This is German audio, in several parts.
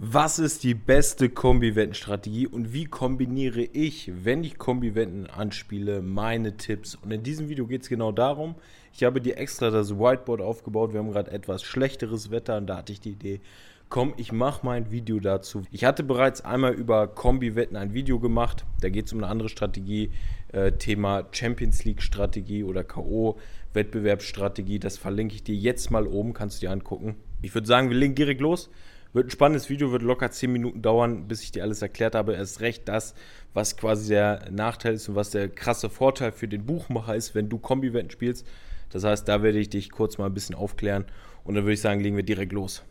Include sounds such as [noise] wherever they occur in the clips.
Was ist die beste Kombi-Wetten-Strategie und wie kombiniere ich, wenn ich Kombi-Wetten anspiele, meine Tipps? Und in diesem Video geht es genau darum. Ich habe dir extra das Whiteboard aufgebaut. Wir haben gerade etwas schlechteres Wetter und da hatte ich die Idee, komm, ich mache mein Video dazu. Ich hatte bereits einmal über Kombi-Wetten ein Video gemacht. Da geht es um eine andere Strategie, äh, Thema Champions League-Strategie oder K.O.-Wettbewerbsstrategie. Das verlinke ich dir jetzt mal oben, kannst du dir angucken. Ich würde sagen, wir legen direkt los. Wird ein spannendes Video, wird locker 10 Minuten dauern, bis ich dir alles erklärt habe. Erst recht das, was quasi der Nachteil ist und was der krasse Vorteil für den Buchmacher ist, wenn du Kombi-Wetten spielst. Das heißt, da werde ich dich kurz mal ein bisschen aufklären und dann würde ich sagen, legen wir direkt los.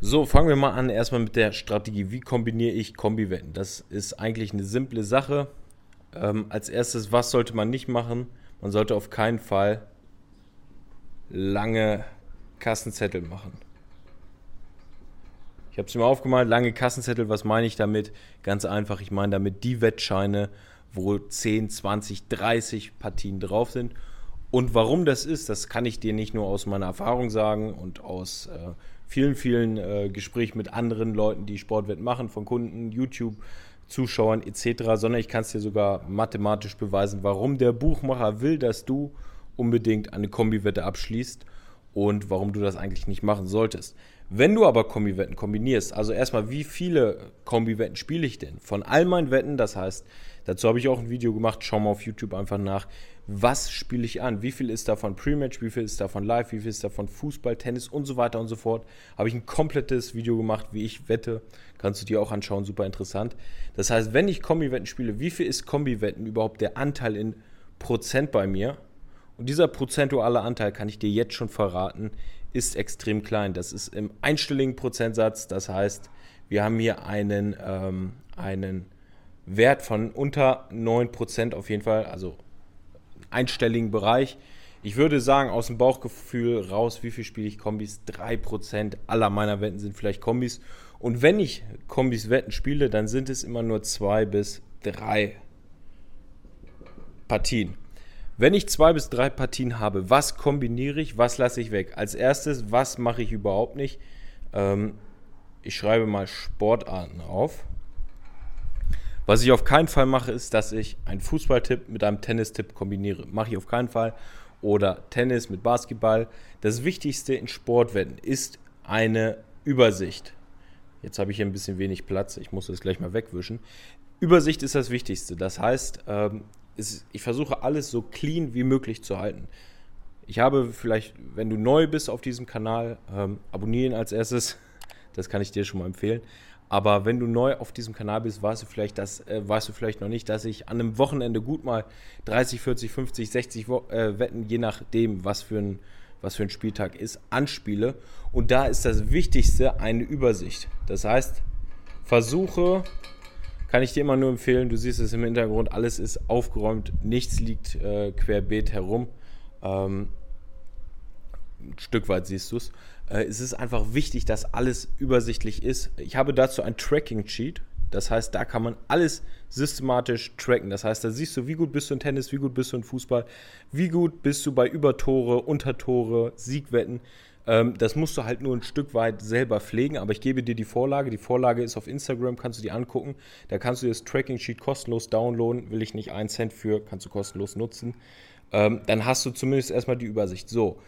So, fangen wir mal an erstmal mit der Strategie. Wie kombiniere ich Kombi-Wetten? Das ist eigentlich eine simple Sache. Ähm, als erstes, was sollte man nicht machen? Man sollte auf keinen Fall lange Kassenzettel machen. Ich habe es mir aufgemalt, lange Kassenzettel, was meine ich damit? Ganz einfach, ich meine damit die Wettscheine, wo 10, 20, 30 Partien drauf sind. Und warum das ist, das kann ich dir nicht nur aus meiner Erfahrung sagen und aus äh, vielen, vielen äh, Gesprächen mit anderen Leuten, die Sportwetten machen, von Kunden, YouTube, Zuschauern etc., sondern ich kann es dir sogar mathematisch beweisen, warum der Buchmacher will, dass du unbedingt eine Kombiwette abschließt und warum du das eigentlich nicht machen solltest. Wenn du aber Kombiwetten kombinierst, also erstmal, wie viele Kombiwetten spiele ich denn? Von all meinen Wetten, das heißt, dazu habe ich auch ein Video gemacht, schau mal auf YouTube einfach nach, was spiele ich an? Wie viel ist davon Pre-Match, wie viel ist davon Live, wie viel ist davon Fußball, Tennis und so weiter und so fort. Habe ich ein komplettes Video gemacht, wie ich wette. Kannst du dir auch anschauen, super interessant. Das heißt, wenn ich Kombiwetten spiele, wie viel ist Kombiwetten überhaupt der Anteil in Prozent bei mir? Und dieser prozentuale Anteil, kann ich dir jetzt schon verraten, ist extrem klein. Das ist im einstelligen Prozentsatz. Das heißt, wir haben hier einen, ähm, einen Wert von unter 9% auf jeden Fall, also einstelligen Bereich. Ich würde sagen, aus dem Bauchgefühl raus, wie viel spiele ich Kombis? 3% aller meiner Wetten sind vielleicht Kombis. Und wenn ich Kombis Wetten spiele, dann sind es immer nur zwei bis drei Partien. Wenn ich zwei bis drei Partien habe, was kombiniere ich, was lasse ich weg? Als erstes, was mache ich überhaupt nicht? Ähm, ich schreibe mal Sportarten auf. Was ich auf keinen Fall mache, ist, dass ich einen Fußballtipp mit einem Tennistipp kombiniere. Mache ich auf keinen Fall. Oder Tennis mit Basketball. Das Wichtigste in Sportwetten ist eine Übersicht. Jetzt habe ich hier ein bisschen wenig Platz. Ich muss das gleich mal wegwischen. Übersicht ist das Wichtigste. Das heißt, ähm, ist, ich versuche alles so clean wie möglich zu halten. Ich habe vielleicht, wenn du neu bist auf diesem Kanal, ähm, abonnieren als erstes. [laughs] Das kann ich dir schon mal empfehlen. Aber wenn du neu auf diesem Kanal bist, weißt du vielleicht, dass, äh, weißt du vielleicht noch nicht, dass ich an einem Wochenende gut mal 30, 40, 50, 60 Wo äh, Wetten, je nachdem, was für, ein, was für ein Spieltag ist, anspiele. Und da ist das Wichtigste eine Übersicht. Das heißt, versuche kann ich dir immer nur empfehlen. Du siehst es im Hintergrund, alles ist aufgeräumt, nichts liegt äh, querbeet herum. Ähm, ein Stück weit siehst du es. Äh, es ist einfach wichtig, dass alles übersichtlich ist. Ich habe dazu ein Tracking-Cheat. Das heißt, da kann man alles systematisch tracken. Das heißt, da siehst du, wie gut bist du in Tennis, wie gut bist du in Fußball, wie gut bist du bei Übertore, Untertore, Siegwetten. Ähm, das musst du halt nur ein Stück weit selber pflegen, aber ich gebe dir die Vorlage. Die Vorlage ist auf Instagram, kannst du die angucken. Da kannst du das Tracking Sheet kostenlos downloaden. Will ich nicht einen Cent für, kannst du kostenlos nutzen. Ähm, dann hast du zumindest erstmal die Übersicht. So,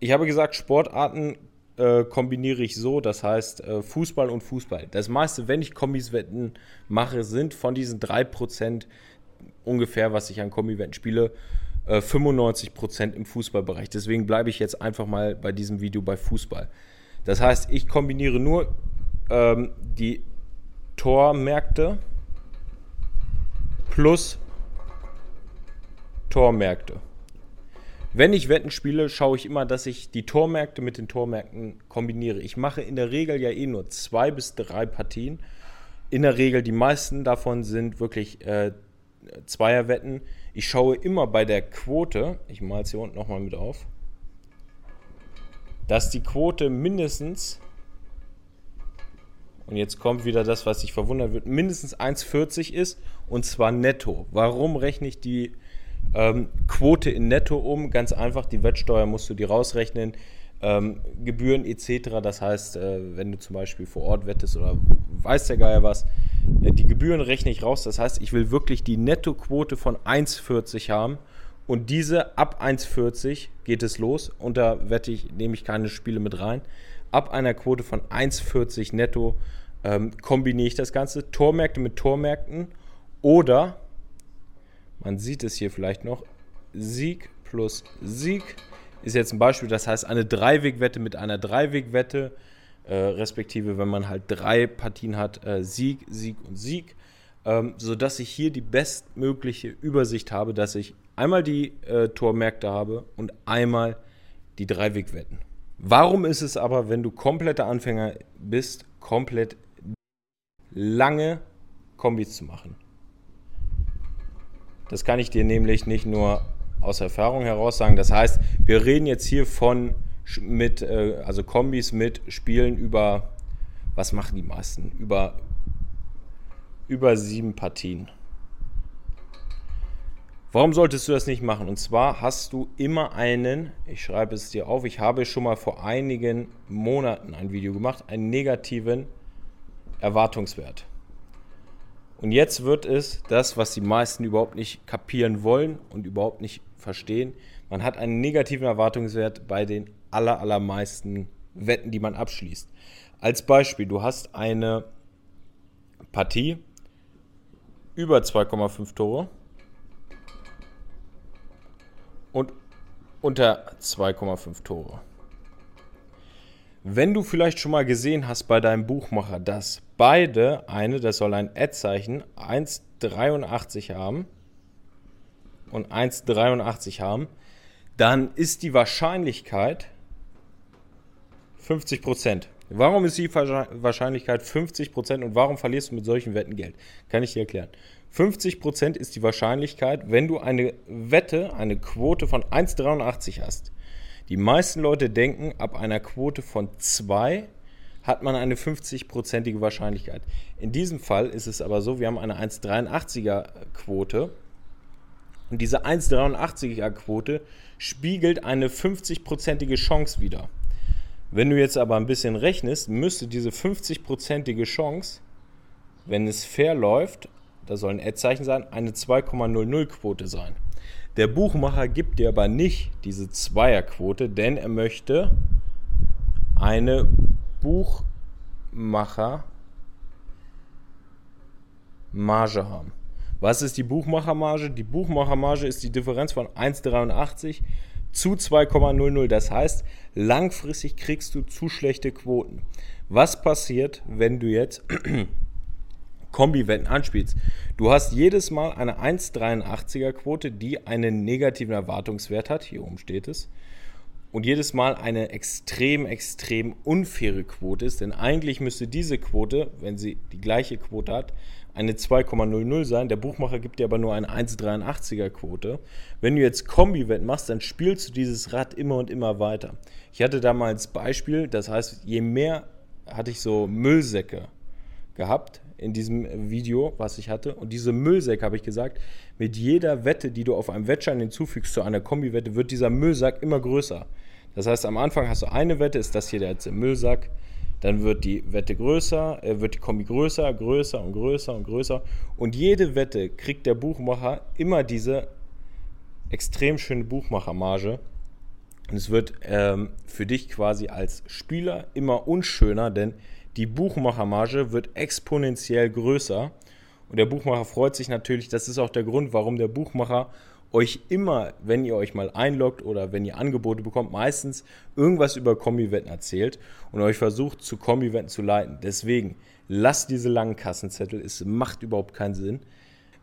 ich habe gesagt, Sportarten äh, kombiniere ich so, das heißt äh, Fußball und Fußball. Das meiste, wenn ich Kombis-Wetten mache, sind von diesen 3% ungefähr, was ich an Kombi-Wetten spiele, 95% äh, im Fußballbereich. Deswegen bleibe ich jetzt einfach mal bei diesem Video bei Fußball. Das heißt, ich kombiniere nur ähm, die Tormärkte plus Tormärkte. Wenn ich Wetten spiele, schaue ich immer, dass ich die Tormärkte mit den Tormärkten kombiniere. Ich mache in der Regel ja eh nur zwei bis drei Partien. In der Regel, die meisten davon sind wirklich äh, Zweierwetten. Ich schaue immer bei der Quote, ich male es hier unten nochmal mit auf, dass die Quote mindestens, und jetzt kommt wieder das, was sich verwundert wird, mindestens 1,40 ist und zwar netto. Warum rechne ich die Ähm, Quote in Netto um, ganz einfach, die Wettsteuer musst du dir rausrechnen. Ähm, Gebühren etc. Das heißt, äh, wenn du zum Beispiel vor Ort wettest oder weiß der Geier was, äh, die Gebühren rechne ich raus. Das heißt, ich will wirklich die Nettoquote von 1,40 haben und diese ab 1,40 geht es los und da wette ich, nehme ich keine Spiele mit rein. Ab einer Quote von 1,40 netto ähm, kombiniere ich das Ganze. Tormärkte mit Tormärkten oder, man sieht es hier vielleicht noch, Sieg plus Sieg ist jetzt ein Beispiel. Das heißt, eine Dreiwegwette mit einer Dreiwegwette, äh, respektive wenn man halt drei Partien hat, äh, Sieg, Sieg und Sieg, ähm, sodass ich hier die bestmögliche Übersicht habe, dass ich einmal die äh, Tormärkte habe und einmal die Dreiwegwetten. Warum ist es aber, wenn du kompletter Anfänger bist, komplett lange Kombis zu machen? Das kann ich dir nämlich nicht nur aus Erfahrung heraus sagen. Das heißt, wir reden jetzt hier von mit, äh, also Kombis mit Spielen über, was machen die meisten? Über, über sieben Partien. Warum solltest du das nicht machen? Und zwar hast du immer einen, ich schreibe es dir auf, ich habe schon mal vor einigen Monaten ein Video gemacht, einen negativen Erwartungswert. Und jetzt wird es das, was die meisten überhaupt nicht kapieren wollen und überhaupt nicht verstehen. Man hat einen negativen Erwartungswert bei den aller, allermeisten Wetten, die man abschließt. Als Beispiel, du hast eine Partie über 2,5 Tore und unter 2,5 Tore. Wenn du vielleicht schon mal gesehen hast bei deinem Buchmacher, dass beide eine, das soll ein Ad-Zeichen, 1,83 haben und 1,83 haben, dann ist die Wahrscheinlichkeit 50%. Warum ist die Wahrscheinlichkeit 50% und warum verlierst du mit solchen Wetten Geld? Kann ich dir erklären. 50% ist die Wahrscheinlichkeit, wenn du eine Wette, eine Quote von 1,83 hast. Die meisten Leute denken, ab einer Quote von 2 hat man eine 50-prozentige Wahrscheinlichkeit. In diesem Fall ist es aber so, wir haben eine 1,83er Quote und diese 1,83er Quote spiegelt eine 50-prozentige Chance wider. Wenn du jetzt aber ein bisschen rechnest, müsste diese 50-prozentige Chance, wenn es fair läuft, da soll ein Ad-Zeichen sein, eine 2,00-Quote sein. Der Buchmacher gibt dir aber nicht diese Zweierquote, denn er möchte eine Buchmachermarge haben. Was ist die Buchmachermarge? Die Buchmachermarge ist die Differenz von 1,83 zu 2,00. Das heißt, langfristig kriegst du zu schlechte Quoten. Was passiert, wenn du jetzt Kombi-Wetten anspielst? Du hast jedes Mal eine 1,83er Quote, die einen negativen Erwartungswert hat. Hier oben steht es. Und jedes Mal eine extrem, extrem unfaire Quote ist. Denn eigentlich müsste diese Quote, wenn sie die gleiche Quote hat, eine 2,00 sein. Der Buchmacher gibt dir aber nur eine 1,83er Quote. Wenn du jetzt Kombi-Wett machst, dann spielst du dieses Rad immer und immer weiter. Ich hatte damals Beispiel, das heißt, je mehr hatte ich so Müllsäcke gehabt in diesem Video, was ich hatte. Und diese Müllsäcke, habe ich gesagt, mit jeder Wette, die du auf einem Wettschein hinzufügst zu einer Kombi-Wette, wird dieser Müllsack immer größer. Das heißt, am Anfang hast du eine Wette, ist das hier der Müllsack. Dann wird die Wette größer, äh, wird die Kombi größer, größer und größer und größer. Und jede Wette kriegt der Buchmacher immer diese extrem schöne Buchmachermarge. Und es wird ähm, für dich quasi als Spieler immer unschöner, denn die Buchmachermarge wird exponentiell größer. Und der Buchmacher freut sich natürlich, das ist auch der Grund, warum der Buchmacher euch immer, wenn ihr euch mal einloggt oder wenn ihr Angebote bekommt, meistens irgendwas über Kombi-Wetten erzählt und euch versucht, zu Kombi-Wetten zu leiten. Deswegen lasst diese langen Kassenzettel, es macht überhaupt keinen Sinn.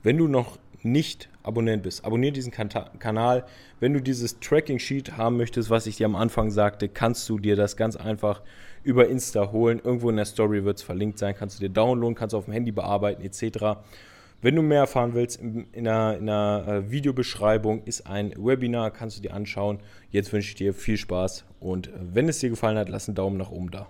Wenn du noch nicht Abonnent bist, abonniere diesen Kanal. Wenn du dieses Tracking-Sheet haben möchtest, was ich dir am Anfang sagte, kannst du dir das ganz einfach über Insta holen. Irgendwo in der Story wird es verlinkt sein, kannst du dir downloaden, kannst auf dem Handy bearbeiten etc. Wenn du mehr erfahren willst, in, einer, in einer äh, Videobeschreibung ist ein Webinar, kannst du dir anschauen. Jetzt wünsche ich dir viel Spaß und äh, wenn es dir gefallen hat, lass einen Daumen nach oben da.